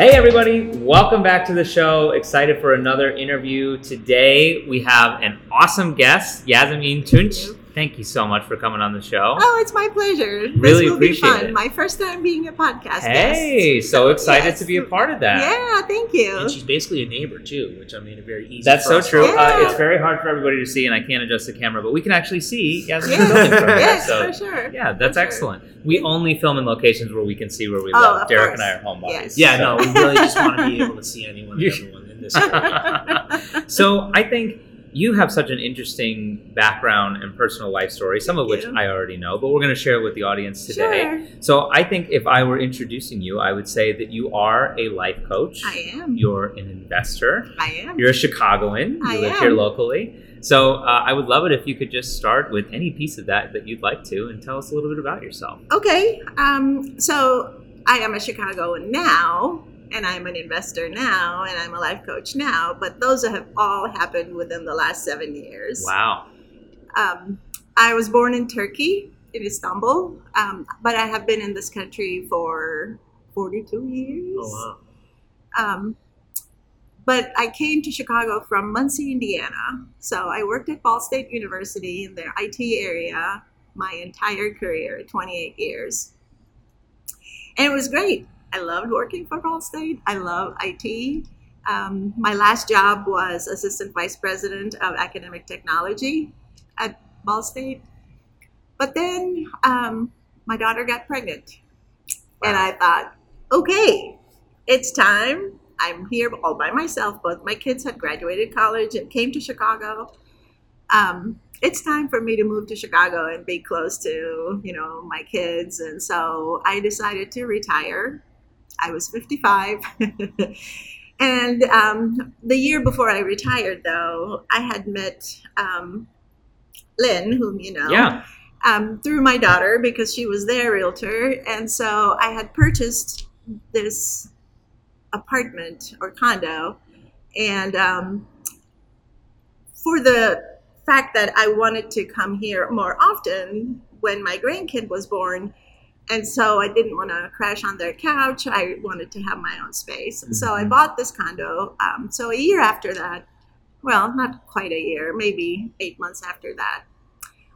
Hey, everybody, welcome back to the show. Excited for another interview. Today, we have an awesome guest, Yasemin Tunc. Thank you so much for coming on the show. Oh, it's my pleasure. Really this will appreciate be fun. it. My first time being a podcast Hey, guest. so excited yes. to be a part of that. Yeah, thank you. And she's basically a neighbor too, which I mean, a very easy. That's for so us to- true. Uh, it's very hard for everybody to see, and I can't adjust the camera, but we can actually see Yasemin's Yeah. from here. yes, so, for sure. yeah, that's For sure. excellent. We only film in locations where we can see where we Oh, live. of Derek course. and I are homebodies. Yes. Yeah, so- no, we really just want to be able to see anyone and everyone in this. so I think you have such an interesting background and personal life story, some of which. I already know, but we're going to share with the audience today. Sure. So I think if I were introducing you, I would say that you are a life coach. I am. You're an investor. I am. You're a Chicagoan. You I live am. here locally. So uh, I would love it if you could just start with any piece of that that you'd like to and tell us a little bit about yourself. Okay. Um, so I am a Chicagoan now, and I'm an investor now, and I'm a life coach now. But those have all happened within the last seven years. Wow. Um, I was born in Turkey, in Istanbul, um, but I have been in this country for 42 years. oh wow! Um, but I came to Chicago from Muncie, Indiana. So I worked at Ball State University in their IT area my entire career, 28 years. And it was great. I loved working for Ball State. I love IT. Um, my last job was assistant vice president of academic technology at Ball State. But then um, my daughter got pregnant. And I thought, okay, it's time. I'm here all by myself. Both my kids had graduated college and came to Chicago. Um, it's time for me to move to Chicago and be close to, you know, my kids. And so I decided to retire. I was 55. and um, the year before I retired, though, I had met um, Lynn, whom you know Yeah. um, through my daughter because she was their realtor. And so I had purchased this apartment or condo. And um, for the fact that I wanted to come here more often when my grandkid was born, and so I didn't want to crash on their couch. I wanted to have my own space. And so I Mhm. bought this condo. Um, so a year after that, well, not quite a year, maybe eight months after that,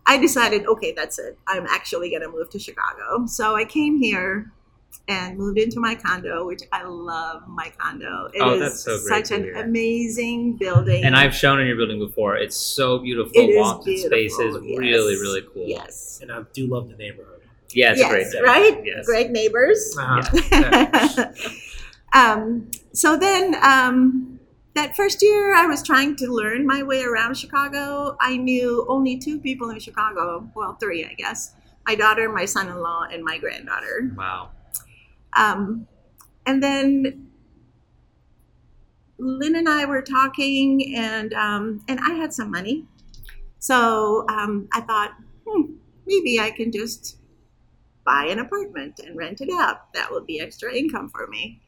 I decided, okay, that's it. I'm actually going to move to Chicago. So I came here and moved into my condo, which I love my condo. It is Oh, that's so great such an hear. amazing building. And I've shown in your building before. It's so beautiful. It is Walked beautiful, spaces. yes. Really, really cool. Yes. And I do love the neighborhood. Yeah, it's yes, great. there. right? Yes. Great neighbors. Uh-huh. um, so then, um, that first year, I was trying to learn my way around Chicago. I knew only two people in Chicago. Well, three, I guess. My daughter, my son-in-law, and my granddaughter. Wow. Um, and then Lynn and I were talking, and um, and I had some money, so um, I thought, hmm, maybe I can just buy an apartment and rent it out. That would be extra income for me.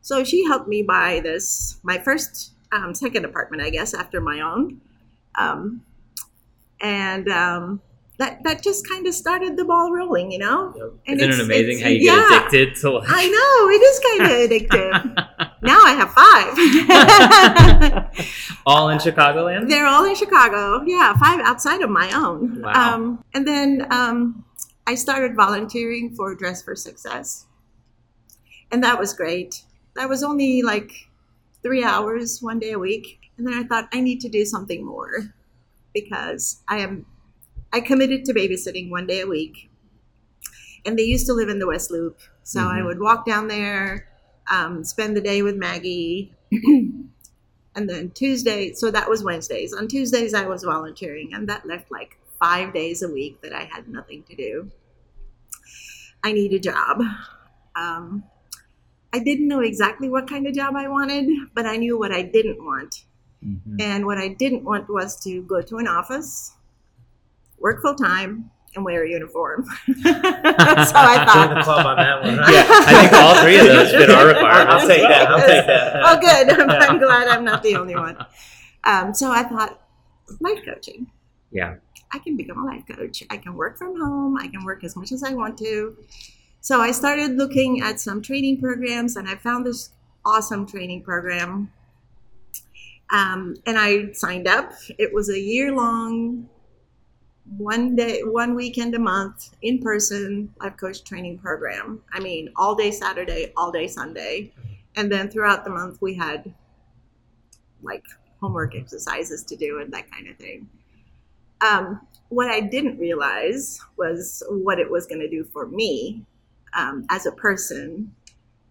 So she helped me buy this, my first, um, second apartment, I guess, after my own, um, and um, that that just kind of started the ball rolling, you know. Yep. And Isn't it it's- amazing it's- how you get addicted to like I know it is kind of addictive. now I have five. all in Chicagoland? They're all in Chicago. Yeah, five outside of my own. Wow. Um, and then um, I started volunteering for Dress for Success, and that was great. That was only like three hours one day a week, and then I thought I need to do something more because I am. I committed to babysitting one day a week, and they used to live in the West Loop, so I Mhm. would walk down there, um, spend the day with Maggie. and then Tuesday, so that was Wednesdays. On Tuesdays, I was volunteering, and that left like five days a week that I had nothing to do. I need a job. Um, I didn't know exactly what kind of job I wanted, but I knew what I didn't want. Mhm. And what I didn't want was to go to an office, work full time, and wear a uniform. so I Join thought, the club on that one. Yeah, I think all three of those fit our requirements. I'll take that. I'll take that. oh, good. I'm, I'm glad I'm not the only one. Um, so I thought, life coaching. Yeah. I can become a life coach. I can work from home. I can work as much as I want to. So I started looking at some training programs, and I found this awesome training program. Um, and I signed up. It was a year long, one day, one weekend a month, in person life coach training program. I mean, all day Saturday, all day Sunday. And then throughout the month, we had like homework exercises to do and that kind of thing. Um, what I didn't realize was what it was going to do for me um, as a person.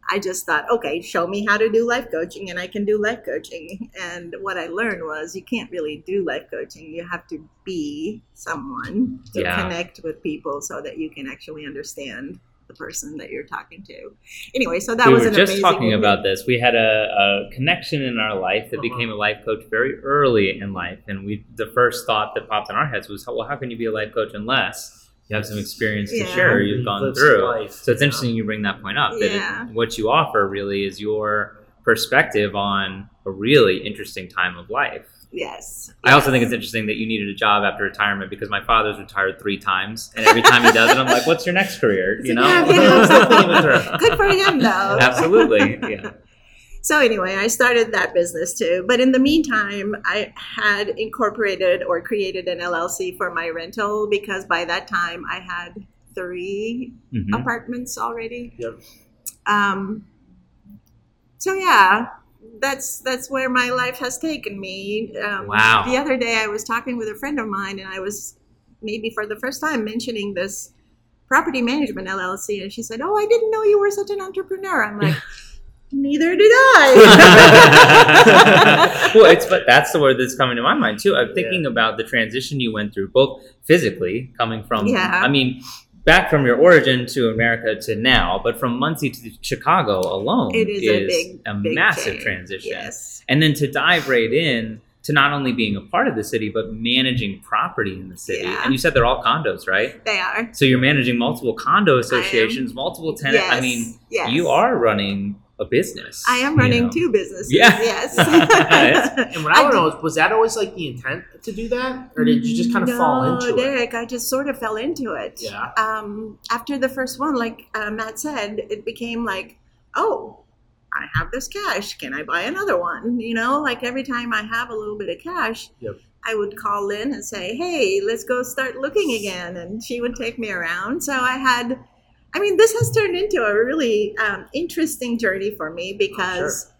I just thought, okay, show me how to do life coaching and I can do life coaching. And what I learned was you can't really do life coaching. You have to be someone to Yeah. connect with people so that you can actually understand the person that you're talking to. Anyway, so that we was were an just amazing talking about this. We had a, a connection in our life that Uh-huh. became a life coach very early in life, and we the first thought that popped in our heads was, well, how can you be a life coach unless you have some experience to Yeah. share you've gone Lives through? life, So it's you interesting you bring that point up. That it- Yeah. what you offer really is your perspective on a really interesting time of life. Yes. I also think it's interesting that you needed a job after retirement because my father's retired three times, and every time he does it, I'm like, "What's your next career?" You know, Yeah, yeah, absolutely. Good for him, though. absolutely, yeah. So anyway, I started that business too. But in the meantime, I had incorporated or created an LLC for my rental because by that time I had 3 Mhm. apartments already. Yep. Um, so yeah, that's that's where my life has taken me. Um, Wow. The other day I was talking with a friend of mine, and I was maybe for the first time mentioning this property management LLC, and she said, "Oh, I didn't know you were such an entrepreneur." I'm like. Neither did I. well, it's but that's the word that's coming to my mind too. I'm thinking about the transition you went through, both physically coming from. Yeah. I mean, back from your origin to America to now, but from Muncie to Chicago alone It is a big, a big massive change. transition. Yes. And then to dive right in to not only being a part of the city, but managing property in the city. Yeah. And you said they're all condos, right? They are. So you're managing multiple condo associations, multiple tenants. I mean, yes. you are running a business. I am you running know? two businesses. Yeah. Yes. And what I, I did- know is, was that always like the intent to do that, or did you just kind of fall No, into it? Derek, I just sort of fell into it. Yeah. Um, after the first one, like uh, Matt said, it became like, oh, I have this cash. Can I buy another one? You know, like every time I have a little bit of cash, Yep. I would call Lynn and say, hey, let's go start looking again. And she would take me around. So I had, I mean, this has turned into a really um, interesting journey for me because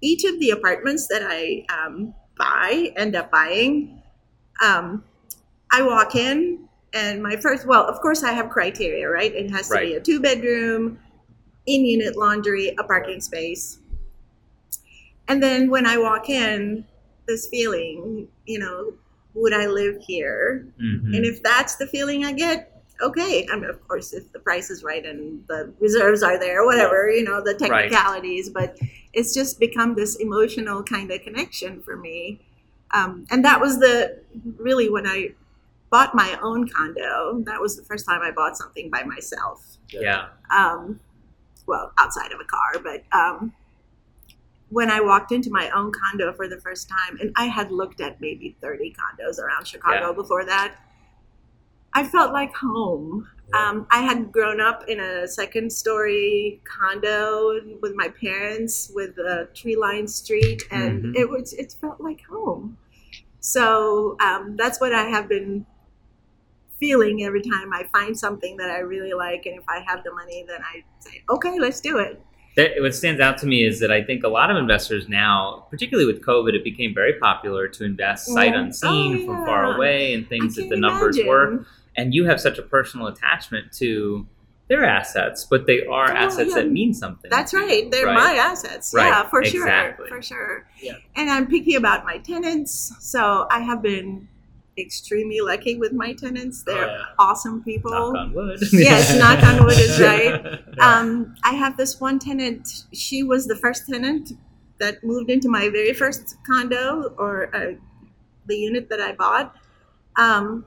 each of the apartments that I um, buy, end up buying, um, I walk in and my first, well, of course, I have criteria, right? It has to be a two bedroom, in unit laundry, a parking space. And then when I walk in, this feeling, you know, would I live here? Mhm. And if that's the feeling I get, okay. I mean, of course, if the price is right and the reserves are there, whatever, you know, the Right. technicalities, but it's just become this emotional kind of connection for me. Um, and that was the really when I bought my own condo, that was the first time I bought something by myself. yeah. Um, well, outside of a car, but um, when I walked into my own condo for the first time, and I had looked at maybe 30 condos around Chicago Yeah. before that, I felt like home. Um, I had grown up in a second story condo with my parents with a tree lined street, and Mhm. it was it felt like home. So um, that's what I have been feeling every time I find something that I really like, and if I have the money, then I say, okay, let's do it. That, what stands out to me is that I think a lot of investors now, particularly with COVID, it became very popular to invest sight unseen Oh, from far away and things that the numbers imagine. work. And you have such a personal attachment to their assets, but they are Oh, assets yeah. that mean something. That's to you, right. They're right? my assets. Right. Yeah, for Exactly. sure. For sure. Yeah. And I'm picky about my tenants. So I have been extremely lucky with my tenants. They're Oh, yeah. awesome people. Knock on wood. Yes, knock on wood is right. Yeah. Um, I have this one tenant. She was the first tenant that moved into my very first condo or uh, the unit that I bought. Um,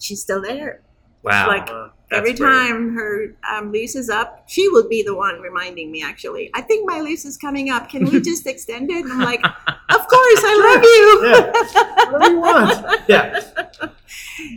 she's still there. Wow. like, Uh, That's Every great. time her um, lease is up, she will be the one reminding me. Actually, I think my lease is coming up. Can we just extend it? And I'm like, of course, I love you. whatever you want. Yeah.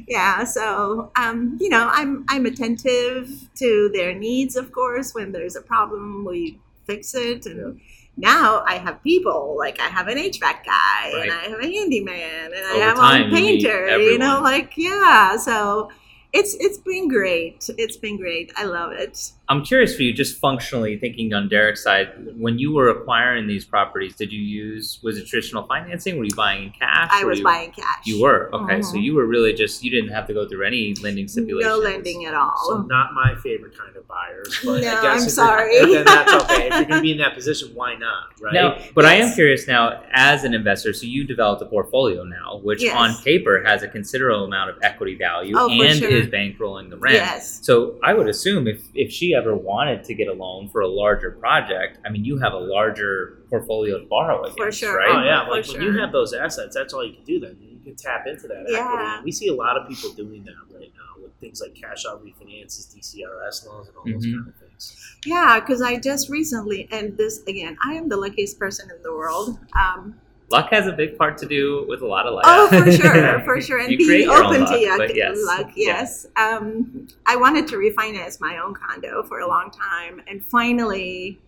yeah so um, you know i'm i'm attentive to their needs of course when there's a problem we fix it and now i have people like i have an hvac guy Right. and i have a handyman and i have time, a painter you know like yeah so it's it's been great. It's been great. I love it I'm curious for you, just functionally thinking on Derek's side, when you were acquiring these properties, did you use was it traditional financing? Were you buying in cash? i was you, buying cash You were okay, so Mhm. you were really just you didn't have to go through any lending stipulations. no lending at all So not my favorite kind of buyers. But No, I guess I'm if you're- sorry. Then that's okay. If you're going to be in that position, why not? Right. Now, but I am curious now, as an investor, so you developed a portfolio now, which Yes. on paper has a considerable amount of equity value Oh, and sure. is bankrolling the rent. yes So I would assume if, if she ever wanted to get a loan for a larger project, I mean, you have a larger portfolio to borrow against, For sure. right? Oh yeah, For like when you have those assets, that's all you can do. Then you can tap into that equity. Yeah. And we see a lot of people doing that right now with things like cash out refinances, DSCR loans, and all those Mhm. kind of things. Yeah, because I just recently, and this again, I am the luckiest person in the world. Um, Luck has a big part to do with a lot of luck. oh, for sure, for sure, and being open luck, to yuck, yes. luck. Yes, um, I wanted to refinance my own condo for a long time, and finally.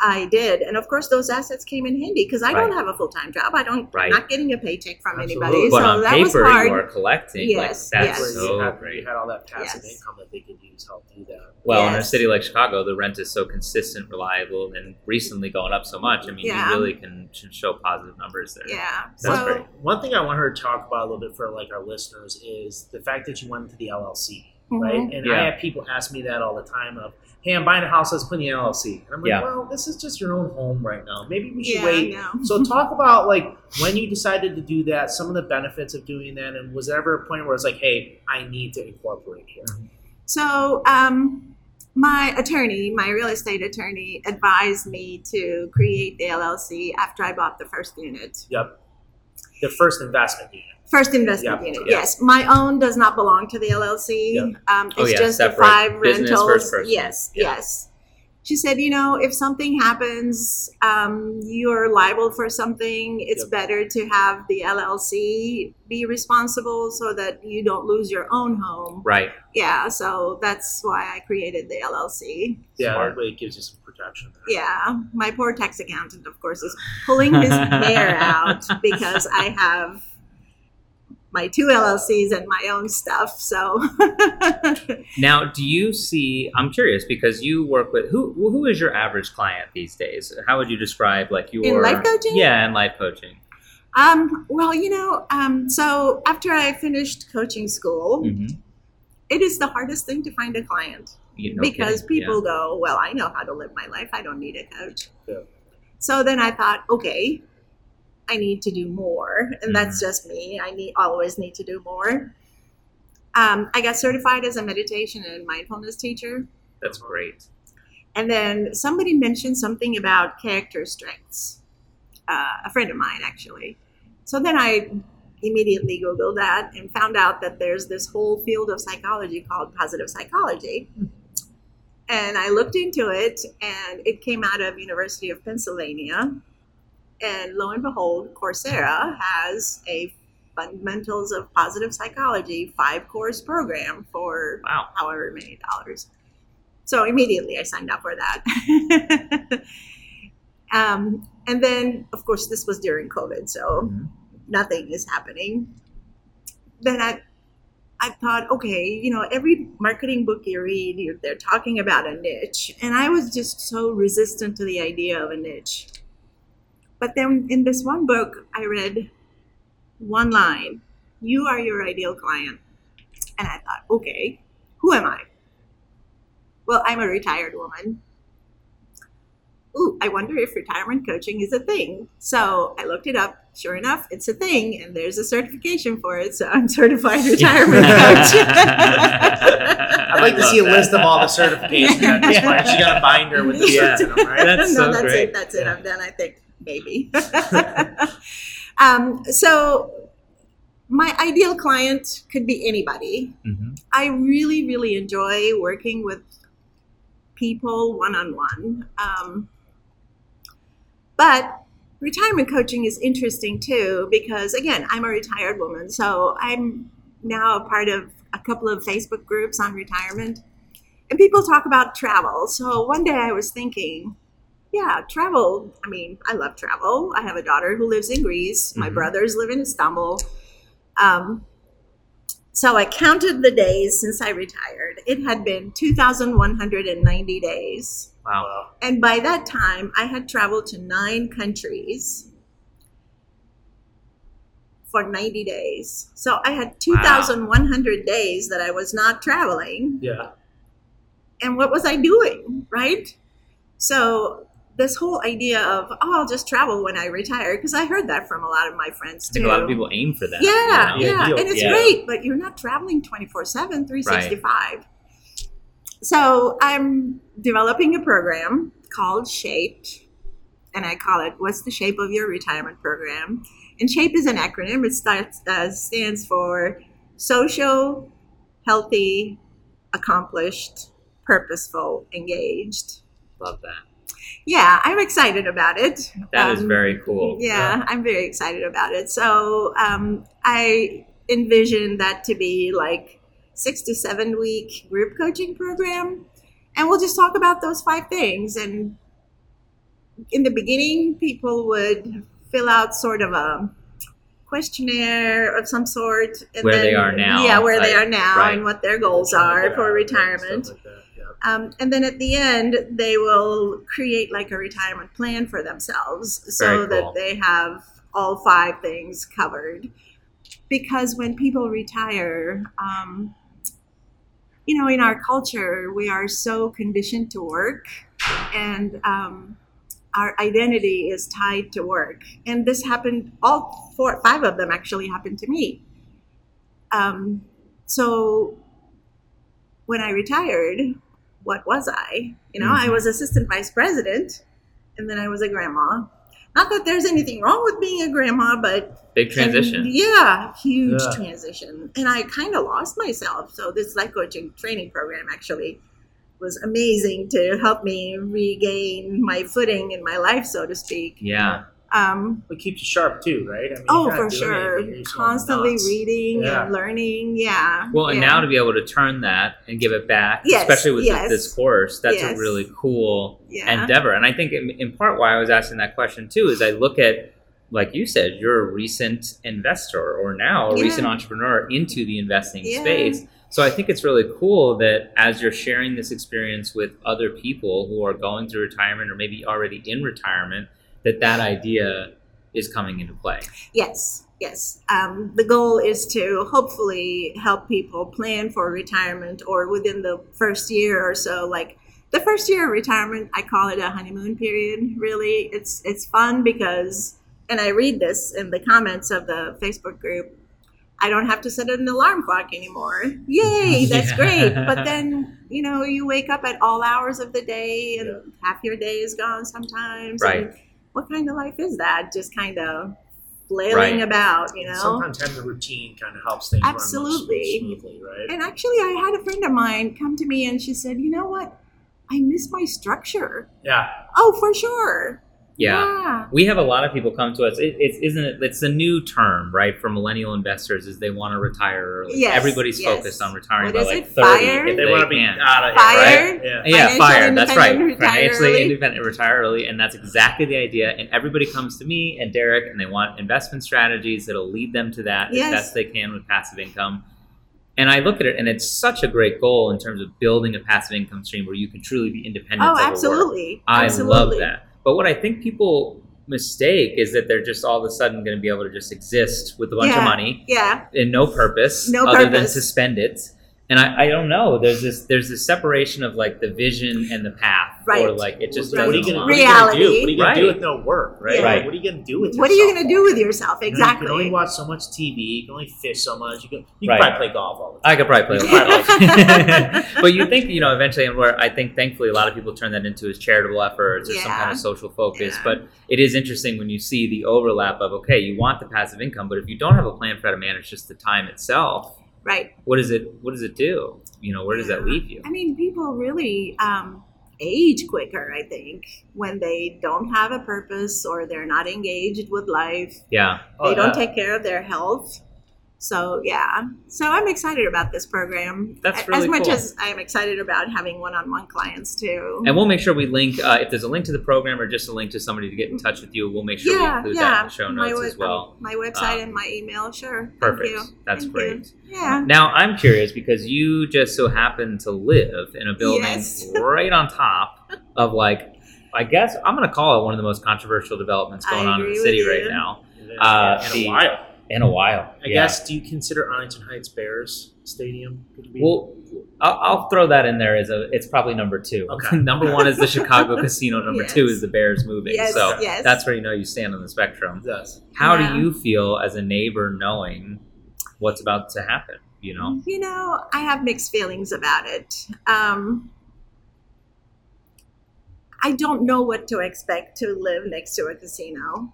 I did, and of course, those assets came in handy because I don't have a full time job. I don't, Right. I'm not getting a paycheck from Absolutely. anybody, but so on that was hard. you are collecting. Yes, like, that's Where so you, had, great. you had all that passive Yes. income that they could use to help do that. Well, in a city like Chicago, the rent is so consistent, reliable, and recently going up so much. I mean, Yeah. you really can show positive numbers there. Yeah, That's so great. One thing I want her to talk about a little bit for like our listeners is the fact that you went into the LLC, mhm. right? And Yeah. I have people ask me that all the time of, "Hey, I'm buying a house. Let's put in the LLC." And I'm like, Yeah. "Well, this is just your own home right now. Maybe we should yeah, wait." no. So talk about like when you decided to do that, some of the benefits of doing that, and was there ever a point where it's like, "Hey, I need to incorporate here"? So, um, my attorney, my real estate attorney, advised me to create the LLC after I bought the first unit. Yep. The first investment unit. First investment Yeah, unit, yeah. yes. My own does not belong to the LLC. Yeah. Um, Oh, it's yeah, just the five business rentals. versus. Yes, Yeah. yes. She said, you know, if something happens, um, you're liable for something. It's Yep. better to have the LLC be responsible so that you don't lose your own home. Right. Yeah, so that's why I created the LLC. Yeah, Smart. that way it gives you some protection. Yeah, my poor tax accountant, of course, is pulling his hair out because I have my two LLCs and my own stuff. So, Now, do you see? I'm curious because you work with who? Who is your average client these days? How would you describe like your in life coaching? Yeah, in life coaching. um, well, you know, um, so after I finished coaching school, Mhm. it is the hardest thing to find a client. You know, because kidding. people go, Well, I know how to live my life. I don't need a coach. Yeah. So then I thought, okay, I need to do more. And that's Mm-hmm. just me. I need always need to do more. Um, I got certified as a meditation and mindfulness teacher. That's great. And then somebody mentioned something about character strengths, uh, a friend of mine actually. So then I immediately Googled that and found out that there's this whole field of psychology called positive psychology. And I looked into it and it came out of University of Pennsylvania. And lo and behold, Coursera has a fundamentals of positive psychology five course program for Wow. however many dollars. So immediately I signed up for that. um, and then, of course, this was during COVID, so Mhm. nothing is happening. Then I, I thought, okay, you know, every marketing book you read, they're talking about a niche, and I was just so resistant to the idea of a niche. But then in this one book, I read one line: "You are your ideal client," and I thought, okay, who am I? Well, I'm a retired woman. Ooh, I wonder if retirement coaching is a thing. So I looked it up. Sure enough, it's a thing, and there's a certification for it. So I'm certified retirement coach. I'd like to see a that. list of all the certifications at this Yeah. She got a binder with the Yeah. certs them, right? That's no, so that's great. it. That's it. Yeah. I'm done. I think maybe. um, so my ideal client could be anybody. Mhm. I really, really enjoy working with people one on one. But retirement coaching is interesting too because, again, I'm a retired woman, so I'm now a part of a couple of Facebook groups on retirement, and people talk about travel. So one day I was thinking, yeah, travel. I mean, I love travel. I have a daughter who lives in Greece. My Mhm. brothers live in Istanbul. Um, so I counted the days since I retired. It had been 2,190 days. Wow. And by that time, I had traveled to nine countries for 90 days. So I had 2,100 days that I was not traveling. Yeah. And what was I doing? Right? So, this whole idea of, oh, I'll just travel when I retire, because I heard that from a lot of my friends I too. think a lot of people aim for that. Yeah, you know? yeah, Ideal. and it's Yeah. great, but you're not traveling 24 7, 365. So I'm developing a program called Shaped, and I call it What's the Shape of Your Retirement Program? And SHAPE is an acronym, it starts, uh, stands for Social, Healthy, Accomplished, Purposeful, Engaged. Love that. Yeah, I'm excited about it. That is Um, very cool. yeah, I'm very excited about it. So um, I envision that to be like six to seven week group coaching program, and we'll just talk about those five things. And in the beginning, people would fill out sort of a questionnaire of some sort, and Where they are now, Yeah, where they are now, right. and what their goals are for out of it and retirement. like yeah. Um, and then at the end, they will create like a retirement plan for themselves so cool. that they have all five things covered. Because when people retire, um, you know, in our culture, we are so conditioned to work and um, our identity is tied to work. And this happened, all four, five of them actually happened to me. Um, so when I retired, what was I? You know, I Mhm. was assistant vice president, and then I was a grandma. Not that there's anything wrong with being a grandma, but Big transition. and yeah, huge Yeah. transition. And I kind of lost myself. So this life coaching training program actually was amazing to help me regain my footing in my life, so to speak. yeah. Um, It keeps you sharp too, right? I mean, oh, for sure. anything, you're just going Constantly reading Yeah. and learning. Yeah. Well, and yeah. now to be able to turn that and give it back, Yes, especially with yes. this course, that's Yes. a really cool yeah. endeavor. And I think in, in part why I was asking that question too is I look at, like you said, you're a recent investor or now a Yeah. recent entrepreneur into the investing Yeah. space. So I think it's really cool that as you're sharing this experience with other people who are going through retirement or maybe already in retirement, that that idea is coming into play. Yes, yes. Um, the goal is to hopefully help people plan for retirement or within the first year or so. Like the first year of retirement, I call it a honeymoon period. Really, it's it's fun because, and I read this in the comments of the Facebook group. I don't have to set an alarm clock anymore. Yay, that's Yeah. great. But then, you know, you wake up at all hours of the day and Yeah. half your day is gone sometimes. Right. And what kind of life is that? Just kind of flailing Right. about, you know? Sometimes having a routine kind of helps things Absolutely. run smoothly, right? And actually, I had a friend of mine come to me and she said, you know what? I miss my structure. yeah, Oh, for sure. Yeah. We have a lot of people come to us. It, it's isn't it? It's a new term, right, for millennial investors is they want to retire early. Yes, Everybody's yes. focused on retiring What by is like it? thirty. Fire? If they, they, want to be can. out of here, Fired? right? Yeah. Yeah, Financial fire. That's right. independent, retire Financially early. independent, retire early, and that's exactly the idea. And everybody comes to me and Derek, and they want investment strategies that'll lead them to that Yes. as best they can with passive income. And I look at it, and it's such a great goal in terms of building a passive income stream where you can truly be independent. Oh, over work. absolutely. I absolutely. love that. But what I think people mistake is that they're just all of a sudden going to be able to just exist with a bunch Yeah. of money Yeah. and no purpose No other than purpose. to spend it. And I, I don't know. There's this there's this separation of like the vision and the path, right. or like it just what are you doesn't gonna, what are you gonna do? Reality. What are you gonna do with no work, right? Yeah. Right. What are you gonna do with What are you going to do with yourself? You know, Exactly. You can only watch so much TV. You can only fish so much. You can, you Right. can probably play golf all the time. I could probably play golf. but you think, you know, eventually, and where I think thankfully a lot of people turn that into as charitable efforts or some kind of social focus. Yeah. But it is interesting when you see the overlap of, okay, you want the passive income, but if you don't have a plan for how to manage just the time itself, right. what does it what does it do? You know, where does that leave you? I mean, people really um, age quicker, I think, when they don't have a purpose or they're not engaged with life. Yeah. Oh, they don't yeah. take care of their health. So yeah, so I'm excited about this program. That's really as much cool. as I am excited about having one-on-one clients too. And we'll make sure we link uh, if there's a link to the program or just a link to somebody to get in touch with you. We'll make sure we yeah, include yeah. that in the show my, notes we- as well. My website Um, and my email, sure. Thank Perfect. you. That's Thank great. you. Yeah. Now I'm curious because you just so happen to live in a building Yes. right on top of like I guess I'm gonna call it one of the most controversial developments going on in the city right now Uh, Uh, in a while. In a while. I Yeah. guess. Do you consider Arlington Heights Bears Stadium? Well, I'll, I'll throw that in there as a. It's probably number two. Okay. number one is the Chicago Casino. Number two is the Bears moving. Yes, so yes. that's where you know you stand on the spectrum. yes. How Yeah. do you feel as a neighbor knowing what's about to happen? You know. You know, I have mixed feelings about it. Um, I don't know what to expect to live next to a casino.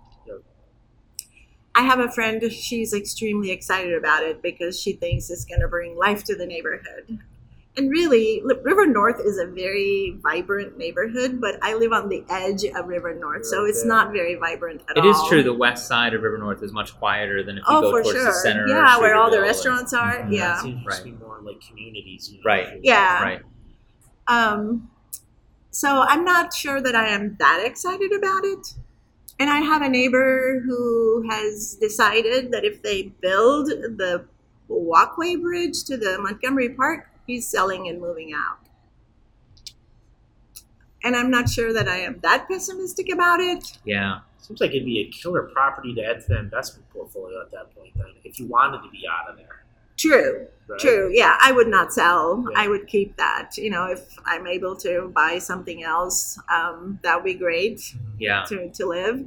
Yep. I have a friend, she's extremely excited about it because she thinks it's going to bring life to the neighborhood. And really, River North is a very vibrant neighborhood, but I live on the edge of River North, so it's not very vibrant at It all. is true. The west side of River North is much quieter than if you Oh, go for towards sure. the center. yeah, where all the Streeterville and- restaurants are. Mhm. Yeah. It seems Right. to be more like communities. You know, Right. Yeah. Right. Um, so I'm not sure that I am that excited about it. And I have a neighbor who has decided that if they build the walkway bridge to the Montgomery Park, he's selling and moving out. And I'm not sure that I am that pessimistic about it. Yeah. Seems like it'd be a killer property to add to the investment portfolio at that point. Then, if you wanted to be out of there. True, Right? true. Yeah, I would not sell. Yeah. I would keep that. You know, if I'm able to buy something else, um, that would be great. Yeah. to, to live.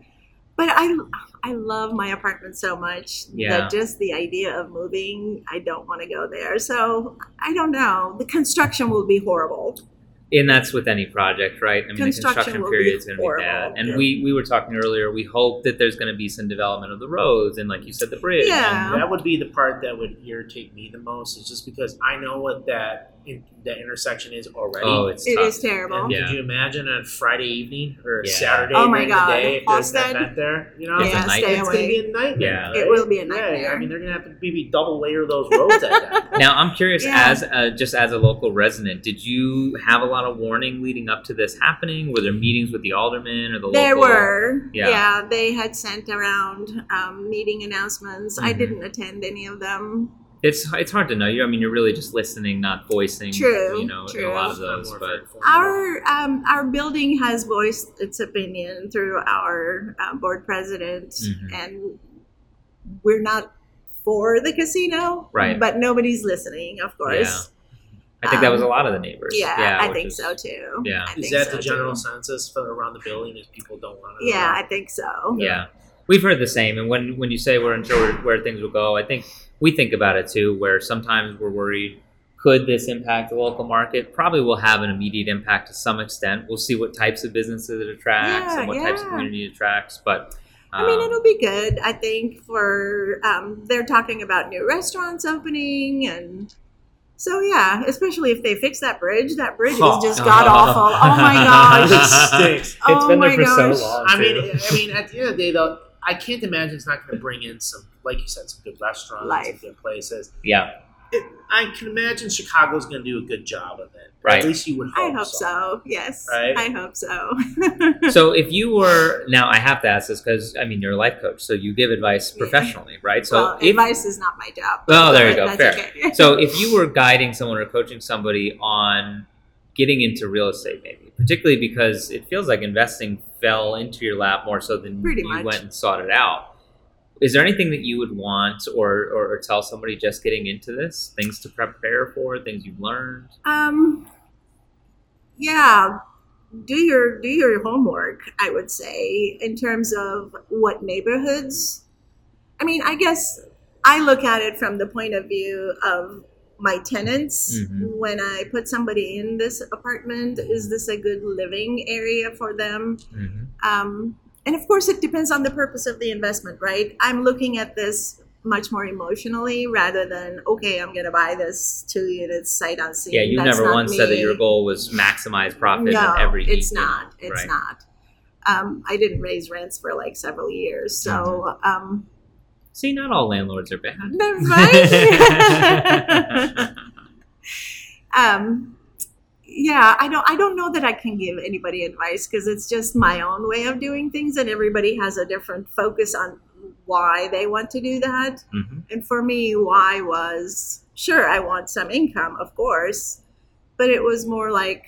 But I I love my apartment so much Yeah. that just the idea of moving, I don't want to go there. So I don't know. The construction will be horrible. And that's with any project, right? I mean, Construction the construction period is going to be bad. And Yeah. we, we were talking earlier, we hope that there's going to be some development of the roads and, like you said, the bridge. Yeah. That would be the part that would irritate me the most, is just because I know what that in, that intersection is already. Oh, it's It tough. is terrible. And Yeah. could you imagine a Friday evening or Yeah. Saturday Oh my during God. the day if there's an Halsted? event there? You know, It's a yeah, night- stay it's going to away. be a nightmare. Yeah. It will be a Yeah, nightmare. I mean, they're going to have to maybe double layer those roads at that. point. Now, I'm curious, Yeah. as a, just as a local resident, did you have a lot of warning leading up to this happening? Were there meetings with the alderman or the There local? were, Yeah. yeah. they had sent around um, meeting announcements. I Mhm. didn't attend any of them. It's it's hard to know. You, I mean, you're really just listening, not voicing. True, You know, true. a lot of I'm those, more but. Our um, our building has voiced its opinion through our uh, board president, Mhm. and we're not for the casino, Right. But nobody's listening, of course. Yeah. I think that was a lot of the neighbors. Yeah, I think is- so too. Yeah. I Is that so, the general too. census for around the building? Is people don't want to? Yeah, I think so. Yeah, we've heard the same. And when when you say we're unsure where, where things will go, I think we think about it too. Where sometimes we're worried, could this impact the local market? Probably will have an immediate impact to some extent. We'll see what types of businesses it attracts Yeah, and what types of community it attracts. But I mean, um, it'll be good. I think for um, they're talking about new restaurants opening, and so yeah, especially if they fix that bridge. That bridge is just god awful. Oh my gosh! It stinks. It's oh been there my for so gosh. long. I mean. I mean, at the end of the day, though, I can't imagine it's not going to bring in some, like you said, some good restaurants, Life. some good places. yeah, It, I can imagine Chicago's going to do a good job of it. Right. At least you would I hope, hope so. Yes, Right? I hope so. so if you were now, I have to ask this because I mean you're a life coach, so you give advice Yeah. professionally, right? So well, if advice is not my job. Oh, there you go. that's Fair. okay. so if you were guiding someone or coaching somebody on getting into real estate maybe particularly because it feels like investing fell into your lap more so than Pretty you much. went and sought it out is there anything that you would want or, or, or tell somebody just getting into this things to prepare for things you've learned Um, yeah, do your do your homework. I would say in terms of what neighborhoods. I mean, I guess I look at it from the point of view of my tenants. Mhm. When I put somebody in this apartment, is this a good living area for them? Um, and of course, it depends on the purpose of the investment, right? I'm looking at this much more emotionally rather than okay, I'm going to buy this two units sight unseen. yeah you That's never once said that your goal was maximize profit No, in every it's unit, not. It's right? not. Um, I didn't raise rents for like several years, so Mm-hmm. um, See, not all landlords are bad. Right. um, yeah, I don't. I don't know that I can give anybody advice because it's just my own way of doing things, and everybody has a different focus on why they want to do that. hmm And for me, why was sure I want some income, of course, but it was more like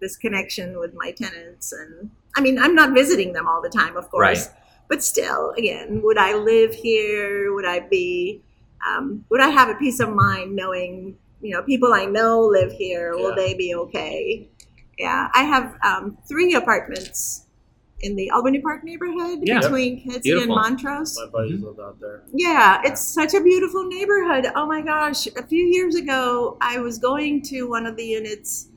this connection with my tenants, and I mean, I'm not visiting them all the time, of course, but still, again, would I live here? Would I be? Um, would I have a peace of mind knowing, you know, people I know live here? Will Yeah. they be okay? Yeah, I have um, three apartments in the Albany Park neighborhood Yeah. between Kedzie and Montrose. My buddies live out there. Yeah, it's such a beautiful neighborhood. Oh my gosh. A few years ago, I was going to one of the units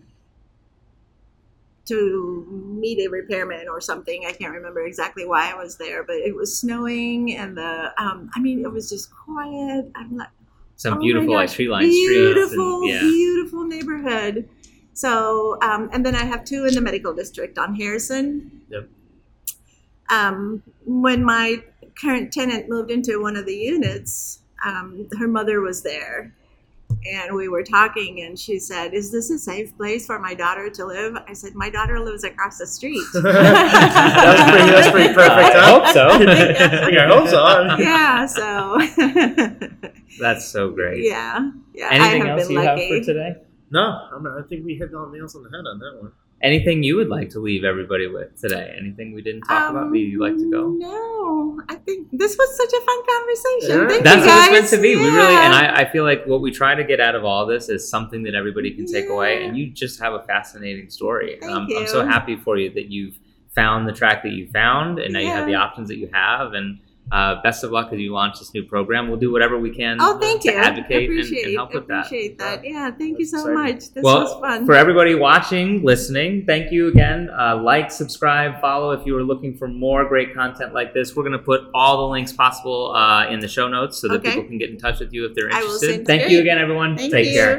to meet a repairman or something. I can't remember exactly why I was there, but it was snowing and the, um, I mean, it was just quiet. I'm like, Some oh beautiful like tree lined streets. Beautiful, And, yeah. beautiful neighborhood. So, um, and then I have two in the medical district on Harrison. Yep. Um, when my current tenant moved into one of the units, um, her mother was there. And we were talking, and she said, Is this a safe place for my daughter to live? I said, My daughter lives across the street. That's pretty- that's pretty perfect, I hope so. I hope so. yeah, so. That's so great. yeah, yeah. Anything I have else been you lucky. have for today? No, I'm, I think we hit all the nails on the head on that one. Anything you would like to leave everybody with today? Anything we didn't talk about that you'd like to go? Um, No, I think this was such a fun conversation. Yeah. Thank That's you what guys. it's meant to be. We really, and I, I feel like what we try to get out of all this is something that everybody can take away. And you just have a fascinating story. Thank um, I'm so happy for you that you've found the track that you found, and now you have the options that you have. And uh, best of luck as you launch this new program. We'll do whatever we can Oh, thank to you. advocate and, appreciate, and help with that. appreciate that. Yeah, thank you so exciting. much. This well, was fun. for everybody watching, listening, thank you again. Uh, like, subscribe, follow if you are looking for more great content like this. We're going to put all the links possible uh, in the show notes so that Okay. people can get in touch with you if they're interested. Thank you again, everyone. Thank Take you. care.